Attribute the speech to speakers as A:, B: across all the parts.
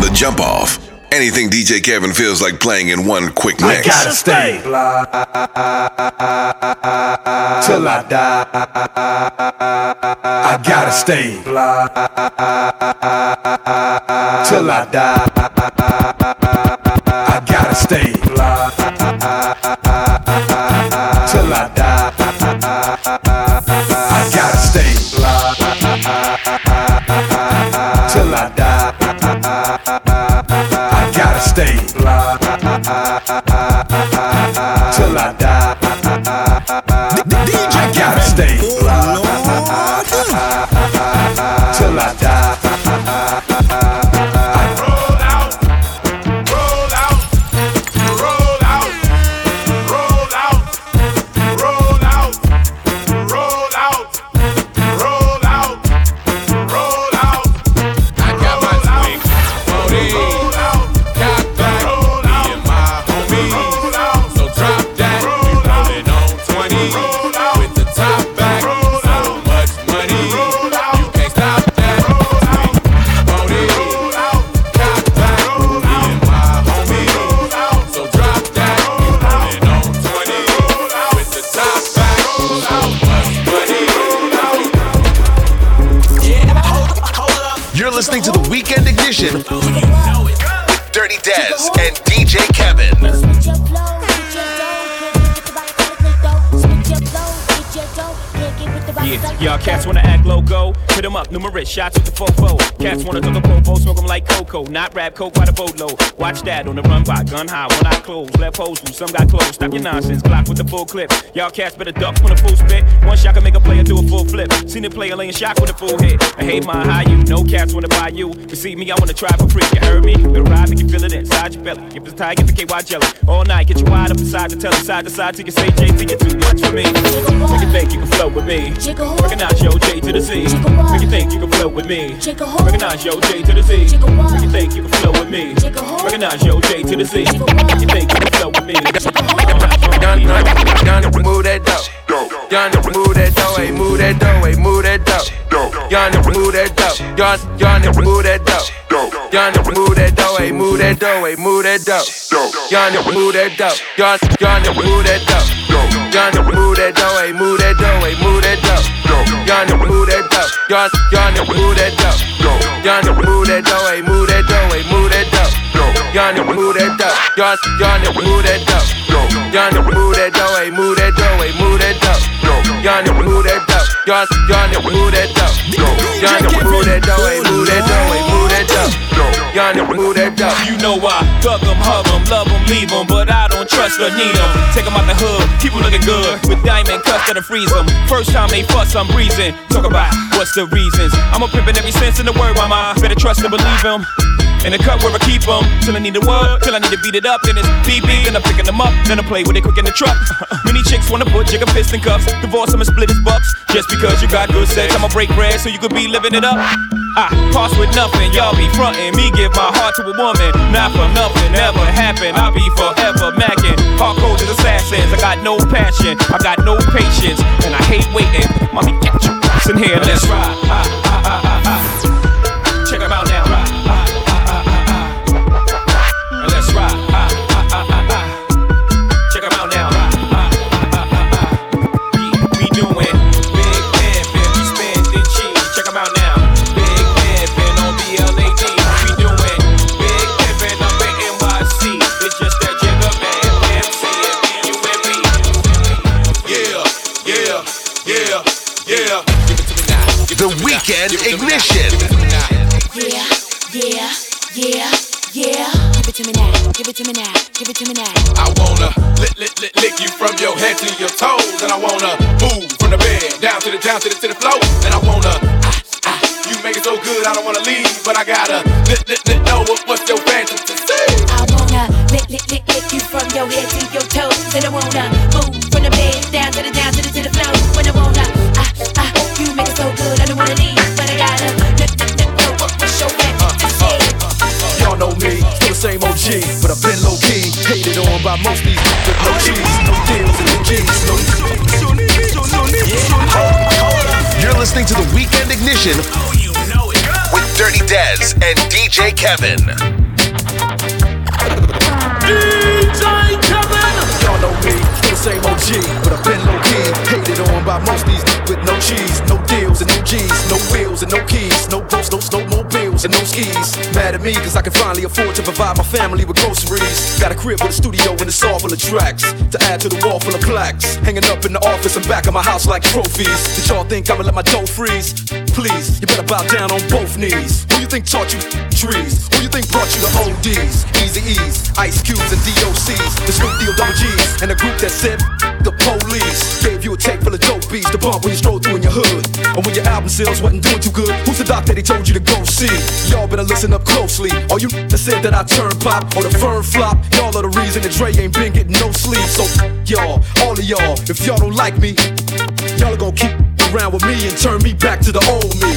A: The Jump Off. Anything DJ Kevin feels like playing in one quick mix.
B: I gotta stay fly till I die. I gotta stay fly till I die. I gotta stay fly till I die. Till I die.
C: On the
D: run by gun high, one eye closed. Left hose loose, some got closed. Stop your nonsense, Glock with the full clip. Y'all cats better duck when a full spit. One shot can make a player do a full flip. Seen a player laying shock with a full hit. I hate my high you, no cats wanna buy you. You see me, I wanna try for free. You heard me? The ride make you feel it inside your belly. If it's tight, get the KY jelly. All night, get you wide up inside the telly, side to side till you say JT, you're too much for me. Make you think you can flow with me. Recognize your J to the Z. Make you think you can flow with me. Recognize your J to the Z. Make you think you can flow with me. Recognize your J to the Z. You think you flow with me.
C: Young, young, young, move that dough. Young, move that dough, hey, move that dough, hey, move that dough. Young, move that dough. Young, young, move that dough. Young, move that dough, hey, move that dough, hey, move that dough. Young, move that dough. Young, young, move that dough. Young, move that dough, hey, move that dough, hey, move that dough. Young, move that dough. Young, young, move that dough. Young, move that dough, hey, move that dough, hey, move that dough. Young, move that dough. Young, young, move that dough. Young, move that dough, hey, move that dough, hey, move that dough. Young, move that dough. Young, young, move that dough. Young, move that dough, hey, move that dough, hey, move that dough. Young, move that dough.
D: You know I thug 'em, hug 'em, love 'em, leave 'em, but I don't trust or need 'em. Take 'em out the hood, keep 'em looking good. With diamond cuffs that'll freeze 'em. First time they fuss, I'm breezing. Talk about what's the reasons. I'm a pimpin' every sense in the word, mama. Better trust and believe 'em. In the cup where I keep 'em. Till I need a word, till I need to beat it up. Then it's beep beep, then I'm picking them up. Then I play with it quick in the truck. Many chicks wanna put jigger fist in cuffs. Divorce 'em and split his bucks. Just because you got good sex, I'ma break bread so you could be living it up. I pass with nothing, y'all be frontin'. Me give my heart to a woman, not for nothing, never happen. I'll be forever macking. Hardcore as assassins, I got no passion, I got no patience, and I hate waiting. Mommy, get your ass in here, let's ride. Now.
E: Ignition.
C: Give it to me now.
F: Yeah, yeah, yeah, yeah. Give it to me now. Give it to me now. Give it to me now.
C: I wanna lick, lick, lick, lick you from your head to your toes, and I wanna move from the bed down to the down to the to the floor, and I wanna. Ah, ah, you make it so good, I don't wanna leave, but I gotta lick, lick, lick, know what, what's your fantasy.
F: I wanna lick, lick, lick, lick you from your head to your toes, and I wanna
E: You're listening to the with Dirty Dez
G: and DJ Kevin.
H: DJ Kevin! Y'all know me, the same OG, but I've been low key. Hated on by most these with no cheese, no deals and no G's, no wheels and no keys, no boats, no snowmobiles and no skis. Mad at me cause I can finally afford to provide my family with groceries. Got a crib with a studio and it's all full of tracks to add to the wall full of plaques. Hanging up in the office and back of my house like trophies. Did y'all think I'ma let my dough freeze? Please, you better bow down on both knees. Who you think taught you trees? Who you think brought you the ODs? Eazy E's, Ice Cubes and DOCs, the Snoop Deal double G's, and the group that said the police gave you a tape full of dope beats to bump when you stroll through in your hood. And when your album sales wasn't doing too good, who's the doc that he told you to go see? Y'all better listen up closely. All you that said that I turn pop or the firm flop, y'all are the reason that Dre ain't been getting no sleep. So y'all, all of y'all, if y'all don't like me, y'all are gonna keep around with me and turn me back to the old me.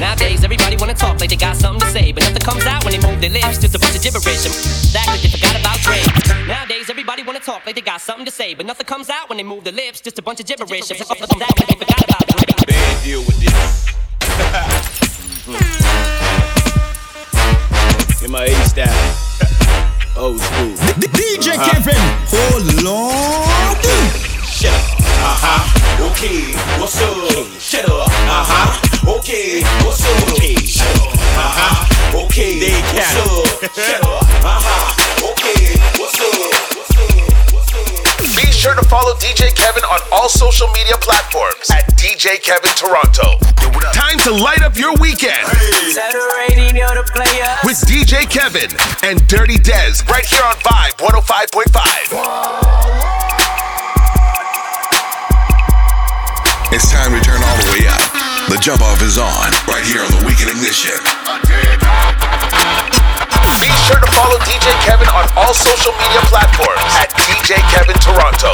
I: Nowadays, everybody wanna talk like they got something to say, but nothing comes out when they move their lips. Just a bunch of gibberish. And act like they forgot about Dre. Nowadays, everybody wanna talk like they got something to say, but nothing comes out when they move their lips. Just a bunch of gibberish. And act like they forgot about Dre.
J: Bad deal with this. Hmm.
D: In my A style. Old school.
K: The DJ Kevin, hold on.
G: Follow DJ Kevin on all social media platforms at DJ Kevin Toronto. Time to light up your weekend with DJ Kevin and Dirty Dez right here on Vibe 105.5.
A: It's time to turn all the way up. The jump off is on right here on the Weekend Ignition.
G: Be sure to follow DJ Kevin on all social media platforms at DJ Kevin Toronto.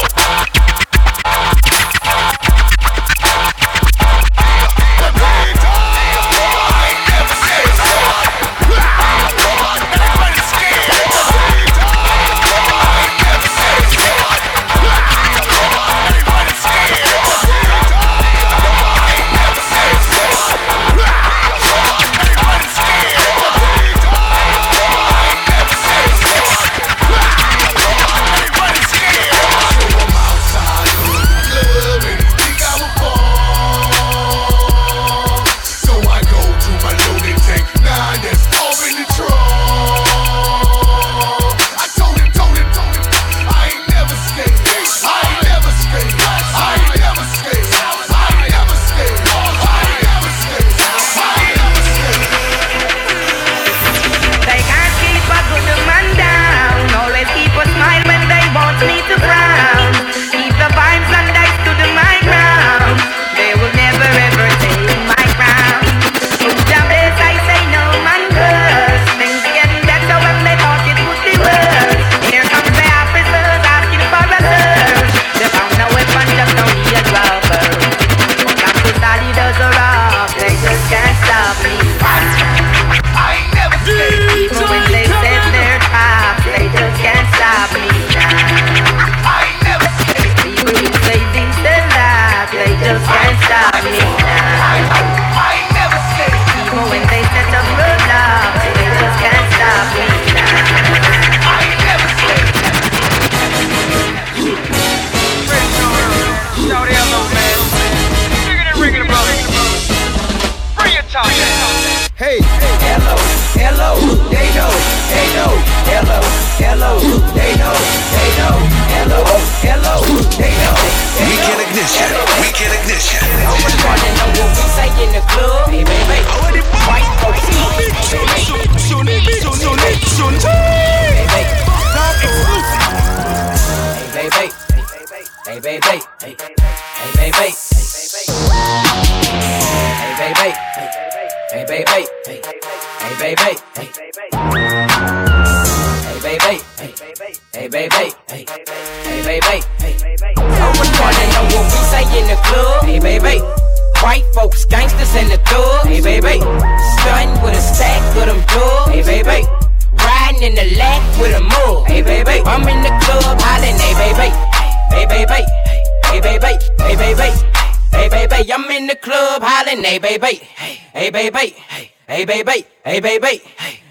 K: Hey,
I: baby.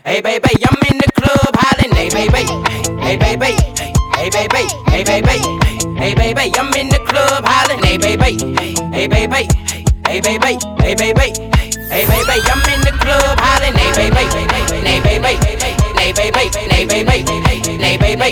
I: Hey, baby. I'm in the club hollering. Hey, baby. Hey, baby. Hey, hey baby, hey baby, hey baby, I'm in the club hollering, hey baby, hey baby, hey baby, hey baby, hey baby, I'm in the club hollering, hey baby, hey hey baby, hey hey baby, hey baby, hey hey baby, I'm in the club hollering, hey baby, hey baby, hey baby, hey baby, hey baby, hey baby, nay baby,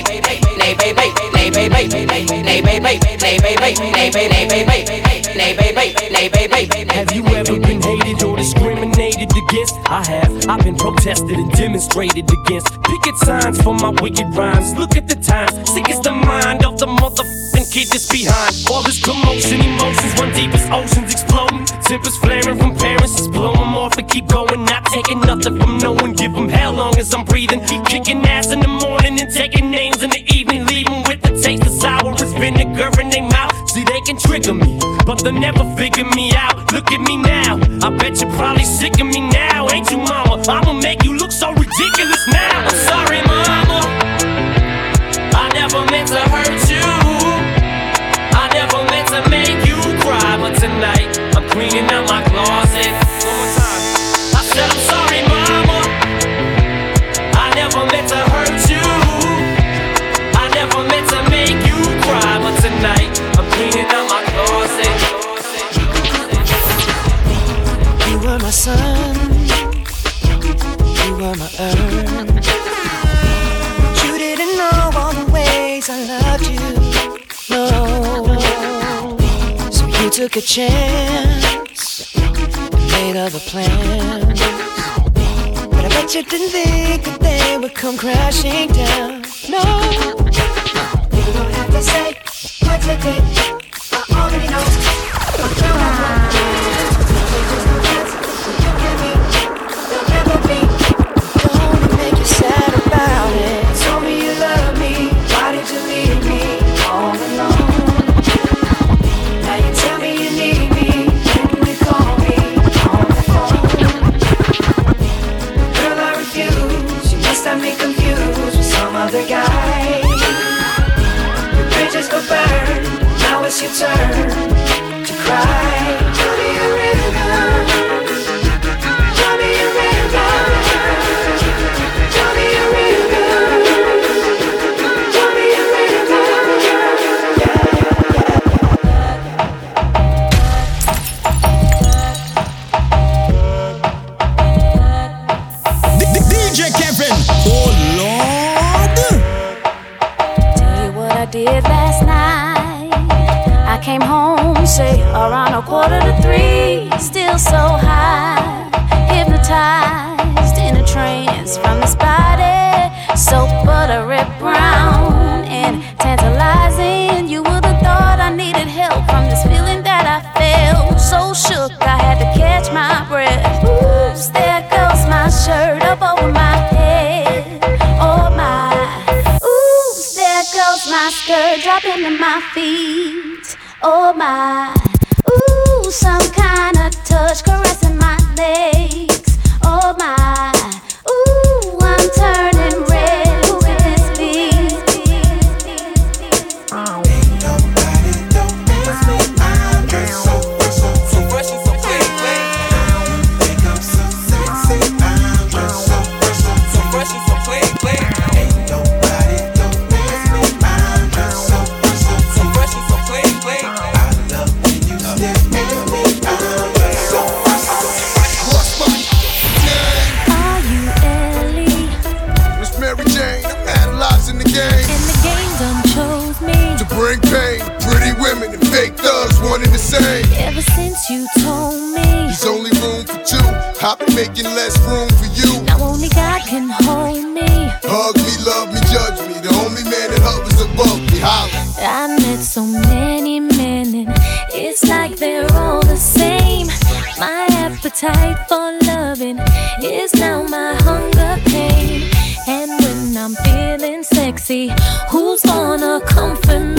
I: nay baby, nay baby, nay baby, nay baby, nay baby, nay baby.
L: Have you ever been hated or discriminated against? I have. I've been protested and demonstrated against. Picket signs for my wicked rhymes. Look at the times. See, it's the mind of the motherfucking kid that's behind all this commotion. Emotions run deep as oceans exploding. Tempers flaring from parents. Just blow them off and keep going. Not taking nothing from no one. Give them hell long as I'm breathing. Keep kicking ass in the morning and taking names in the evening. Leaving with the taste of sour as vinegar in their they can trigger me, but they'll never figure me out. Look at me now. I bet you're probably sick of me now, ain't you, mama? I'ma make you look so ridiculous now. I'm sorry, mama. I never meant to hurt you. I never meant to make you cry, but tonight I'm cleaning out my closet.
M: Took a chance, made other plans. But I bet you didn't think that they would come crashing down, no. Say
N: around a quarter to three, still so high, hypnotized in a trance from this body, so buttery brown and tantalizing. You would have thought I needed help from this feeling that I felt. So shook, I had to catch my breath. Oops, there goes my shirt up over my head. Oh my. Oops, there goes my skirt dropping to my feet. Oh my. Ooh, some kind of touch caressing feeling sexy, who's gonna comfort me?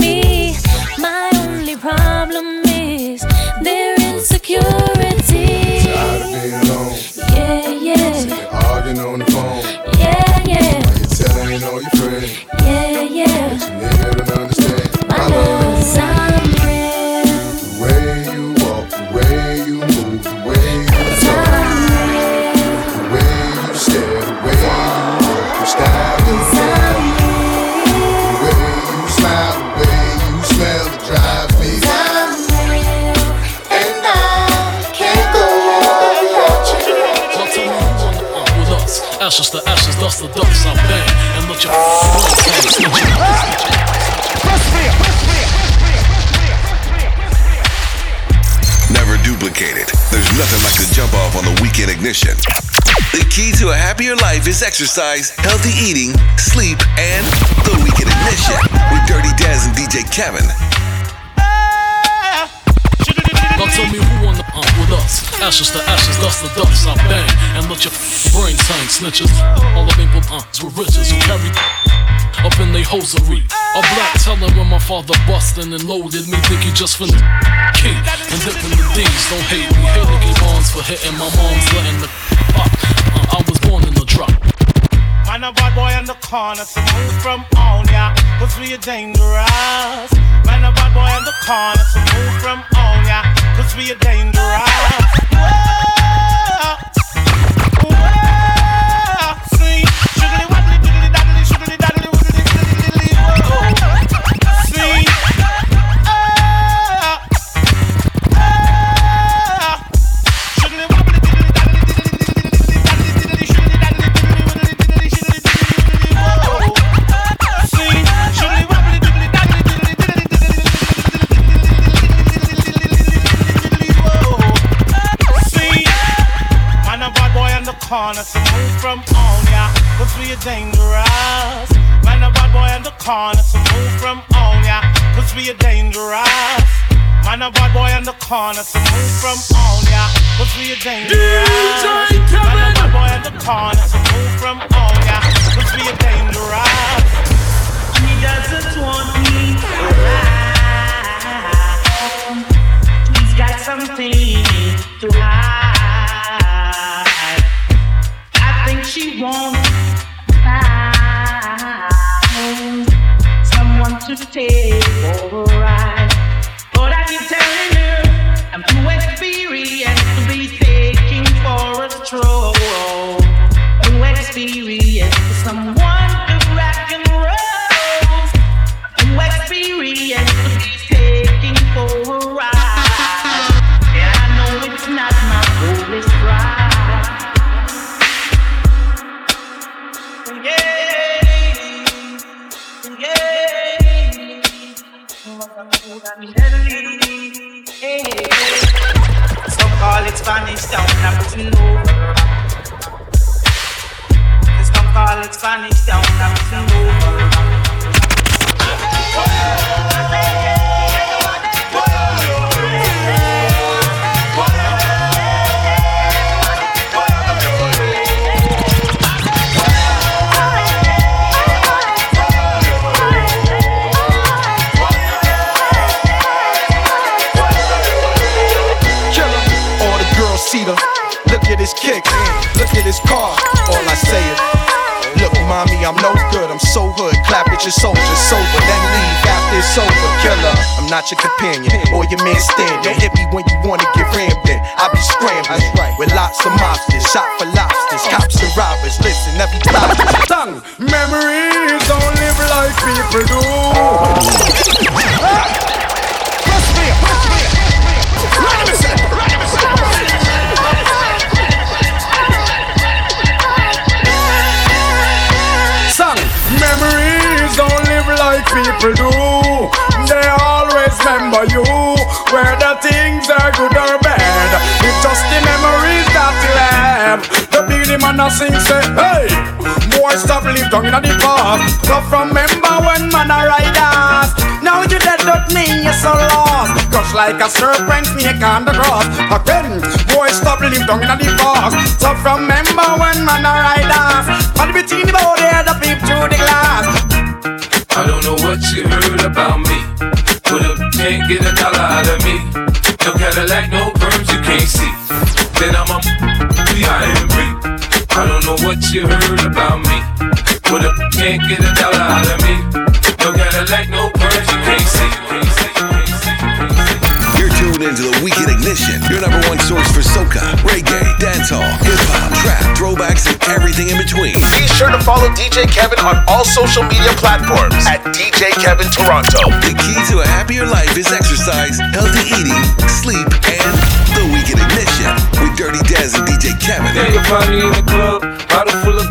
A: Off on the weekend ignition. The key to a happier life is exercise, healthy eating, sleep, and the weekend ignition with Dirty Daz and DJ Kevin.
O: The us? Ashes to ashes, dust to dust. I bang and let your brain tank snitches. All the people uh, with riches who carry up in they hosiery. A black telling when my father bustin' and loaded me, think he just finna key and dipping the D's. Don't hate me, hate Nicky Barnes for hitting my mom's letting the pop. Uh, I was born in the drop.
P: Man, a bad boy in the corner to move from on ya, cause we are dangerous. Man, a bad boy in the corner to move from on ya, cause we are dangerous. Whoa,
Q: so hood. Clap at your soldiers, sober, then leave after it's over. Killer, I'm not your companion or your man stand. Don't hit me when you wanna get rammed in. I be scrambling that's right. with lots of mobsters, shot for lobsters, cops and robbers. Listen, everybody, tongue.
R: Memories don't live like people do. Son, like people do. They always remember you, whether things are good or bad. It's just the memories that have. The big man a sing say, hey, boy stop live down in the past. So remember when man a ride us. Now you dead don't mean you're so lost. Crush like a serpent snake on the grass. Again, boy stop live down in the past. So remember when man a ride us. And between the body and the peep through the glass.
C: I don't know what you heard about me. Put up, can't get a dollar out of me. No Cadillac, no perms, you can't see. Then I'm a B.I.M.B. I don't know what you heard about me. Put up, can't get a dollar out of me. No Cadillac, no
A: tuned into the Weekend Ignition, your number one source for soca, reggae, dancehall, hip hop, trap, throwbacks, and everything in between.
E: Be sure to follow DJ Kevin on all social media platforms at DJ Kevin Toronto.
A: The key to a happier life is exercise, healthy eating, sleep, and the Weekend Ignition with Dirty Daz and DJ Kevin.
C: You can find me in the club, bottle full of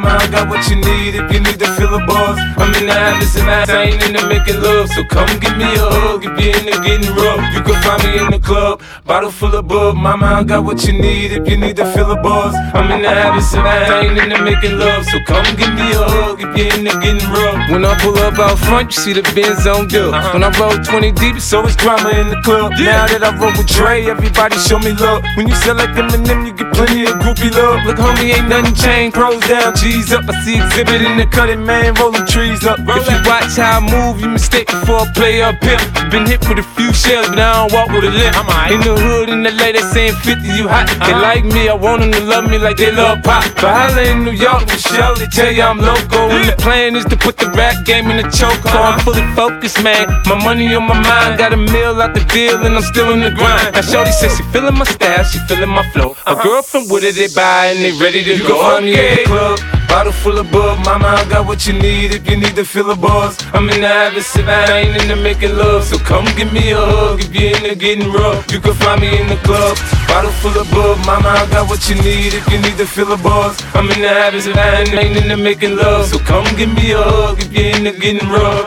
C: booze.
S: what you need if you need to feel a buzz. I'm in the habits of ass, I ain't into making love. So come give me a hug if you're into getting rough. You can find me in the club, bottle full of bub. Mama, I got what you need if you need to feel a buzz. I'm in the habits of ass, I ain't into making love. So come give me a hug if you're into getting rough. When I pull up out front, you see the Benz on dub. Uh-huh. When I roll 20 deep, so it's drama in the club. Now that I roll with Dre, everybody show me love. When you sell like Eminem, you get plenty of groupie love. Look, homie, ain't nothing changed. Pros down, G's up. I see exhibit in the cutting, man, rolling trees up. If you watch how I move, you mistake before I play up pimp. Been hit with a few shells, but I don't walk with a limp. In the hood, in the LA, they saying 50, you hot. They uh-huh. like me, I want them to love me like they love pop. But holla in New York, Michelle, they tell you I'm local. And the plan is to put the rap game in the choke. Uh-huh. I'm fully focused, man. My money on my mind, got a meal out the deal, and I'm still in the grind. Now, Shorty says she feeling my style, she feeling my flow. A uh-huh. girl from Wooded, they buy and they ready to go. I'm in the club. Bottle full of bub, mama, I got what you need if you need to feel a buzz. I'm in the habits of I ain't into making love, so come give me a hug if you're into getting rough. You can find me in the club. Bottle full of bub, mama, I got what you need if you need to feel a buzz. I'm in the habits of I ain't into making love, so come give me a hug if you're into getting rough.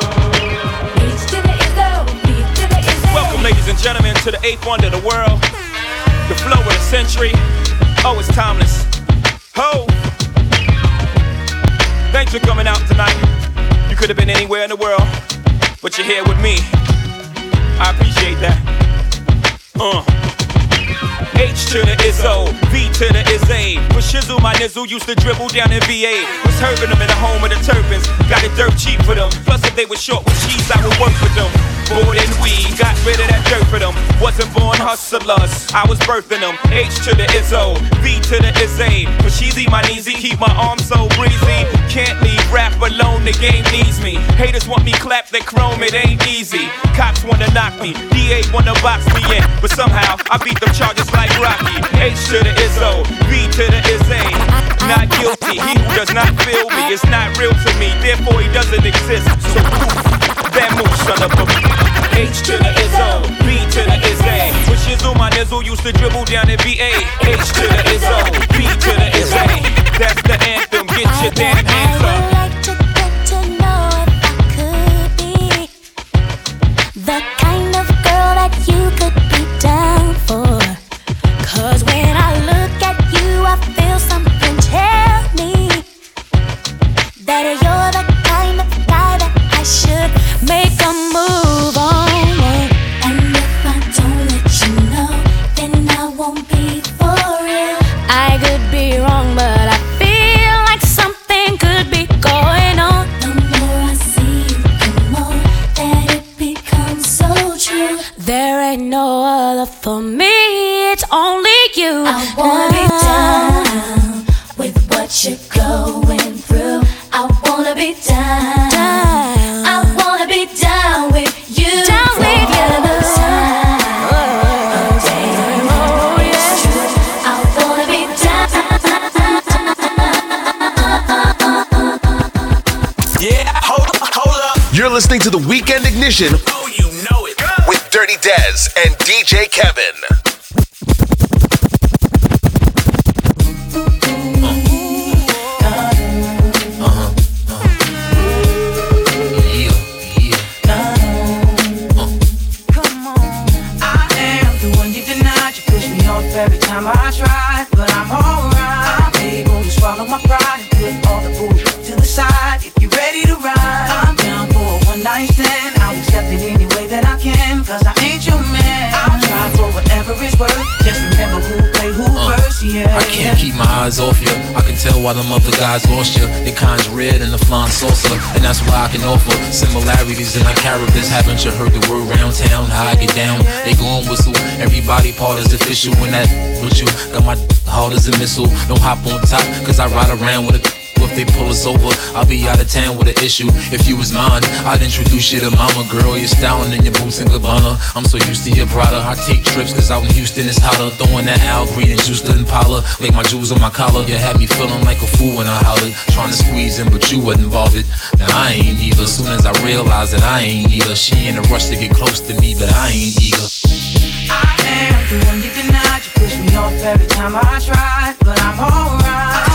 D: Welcome, ladies and gentlemen, to the eighth wonder of the world, the flow of the century. Oh, it's timeless. Ho! Thanks for coming out tonight. You could have been anywhere in the world, but you're here with me. I appreciate that. Uh. H to the Izzo, V to the Izzy. With Shizzle, my nizzle used to dribble down in VA. Was herbing them in the home of the Terrapins. Got it dirt cheap for them. Plus, if they were short with cheese, I would work with them. More than weed, got rid of that dirt for them. Wasn't born hustlers, I was birthing them. H to the Izzo, V to the Izzy. But sheezy, my kneesy, keep my arms so breezy. Can't leave rap alone, the game needs me. Haters want me clap that chrome, it ain't easy. Cops wanna knock me, DA wanna box me in. But somehow, I beat them charges like Rocky. H to the Izzo, B to the Izzy. Not guilty, he who does not feel me is not real to me, therefore he doesn't exist. So poof, that move, son of a H to the Izzo, B to the Izzy. With Shizzle, my nizzle used to dribble down in VA. H to the Izzo, B to the Izzy.
G: Listening to the Weekend Ignition. Oh, you know it. With Dirty Dez and DJ Kevin.
T: Why them other guys lost you. Your kind's red and the flying salsa. And that's why I can offer similarities in our characters. Haven't you heard the word round town? How I get down? They gon' whistle. Everybody part is official when that with you. Got my hard as a missile. Don't hop on top, cause I ride around with a they pull us over, I'll be out of town with an issue. If you was mine, I'd introduce you to mama, girl. You're styling in your boots and Gabbana. I'm so used to your Prada. I take trips, cause out in Houston it's hotter. Throwing that Al Green and juice Impala. Like my jewels on my collar. You had me feeling like a fool when I hollered. Trying to squeeze in, but you wasn't bothered. Now I ain't either. Soon as I realized that I ain't either. She in a rush to get close to me, but I ain't eager.
U: I am the one you denied. You push me off every time I try, but I'm alright.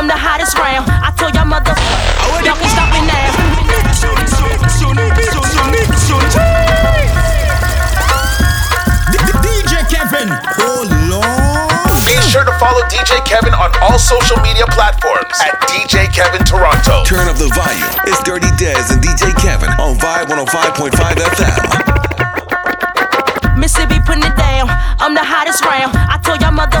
V: I'm the hottest round. I told y'all mother, y'all can stop me now.
K: DJ Kevin, oh Lord.
G: Be sure to follow DJ Kevin on all social media platforms at DJ Kevin Toronto.
A: Turn up the volume. It's Dirty Dez and DJ Kevin on Vibe 105.5 FM.
V: Mississippi putting it down. I'm the hottest round. I told y'all mother,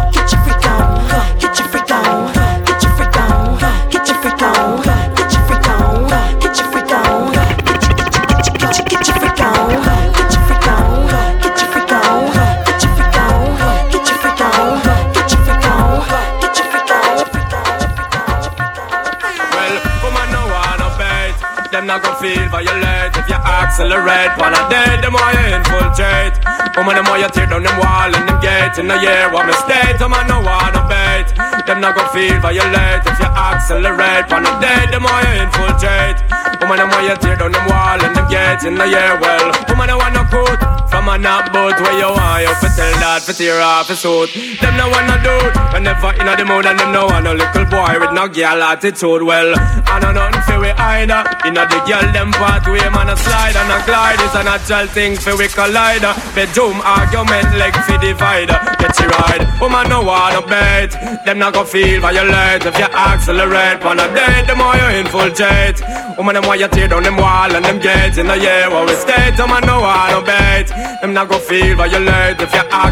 C: Not gon' feel violate if you accelerate. Wanna date them while you infiltrate. Woman them while you tear down them wall and them gates in the year. What me state? Woman no wanna bait. Them not gon' feel violate if you accelerate. Wanna date them while you infiltrate. Woman them while you tear down them wall and them gates in the year. Well, woman no wanna coat from a knock boat where you want you tell that fi tear off his suit. Them no wanna do it whenever inna the mood and them no want no little boy with no girl attitude. Well, I know nothing fi we either. Inna the girl them part way man a slide and a glide It's a natural thing fi we collide. Bedroom argument leg fi divide. Get you ride, woman no wanna bet. Them not go feel violate if you accelerate. Wanna date the more you infiltrate. Woman them why you tear down them wall and them gates in the year where we stay. Woman no wanna bet. Them not go feel violate if you accelerate.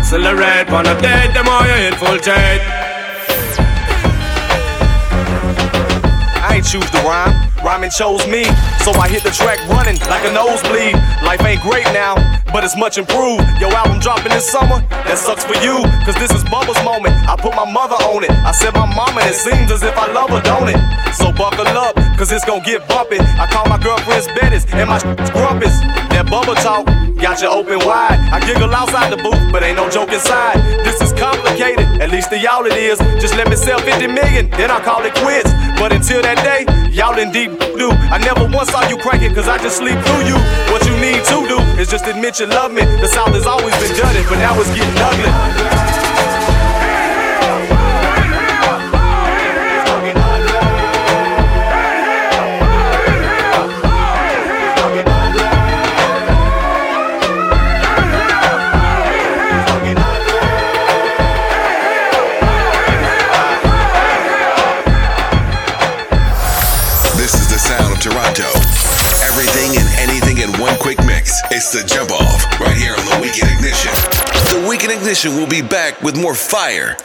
C: Wanna date them more you infiltrate.
Q: I ain't choose the rhyme, rhyming chose me. So I hit the track running like a nosebleed. Life ain't great now, but it's much improved. Your album dropping this summer, that sucks for you. Cause this is Bubba's moment. I put my mother on it. I said my mama, it seems as if I love her, don't it? So buckle up, cause it's gonna get bumpy. I call my girlfriends Bettis and my grumpus. That Bubba talk got you open wide. I giggle outside the booth, but ain't no joke inside. This is complicated, at least to y'all it is. Just let me sell 50 million, then I'll call it quits. But until that day, y'all in deep blue. I never once saw you crank it, cause I just sleep through you. What you need to do is just admit you love me. The South has always been dirty, but now it's getting ugly.
A: It's the jump off right here on the Weekend Ignition. The Weekend Ignition will be back with more fire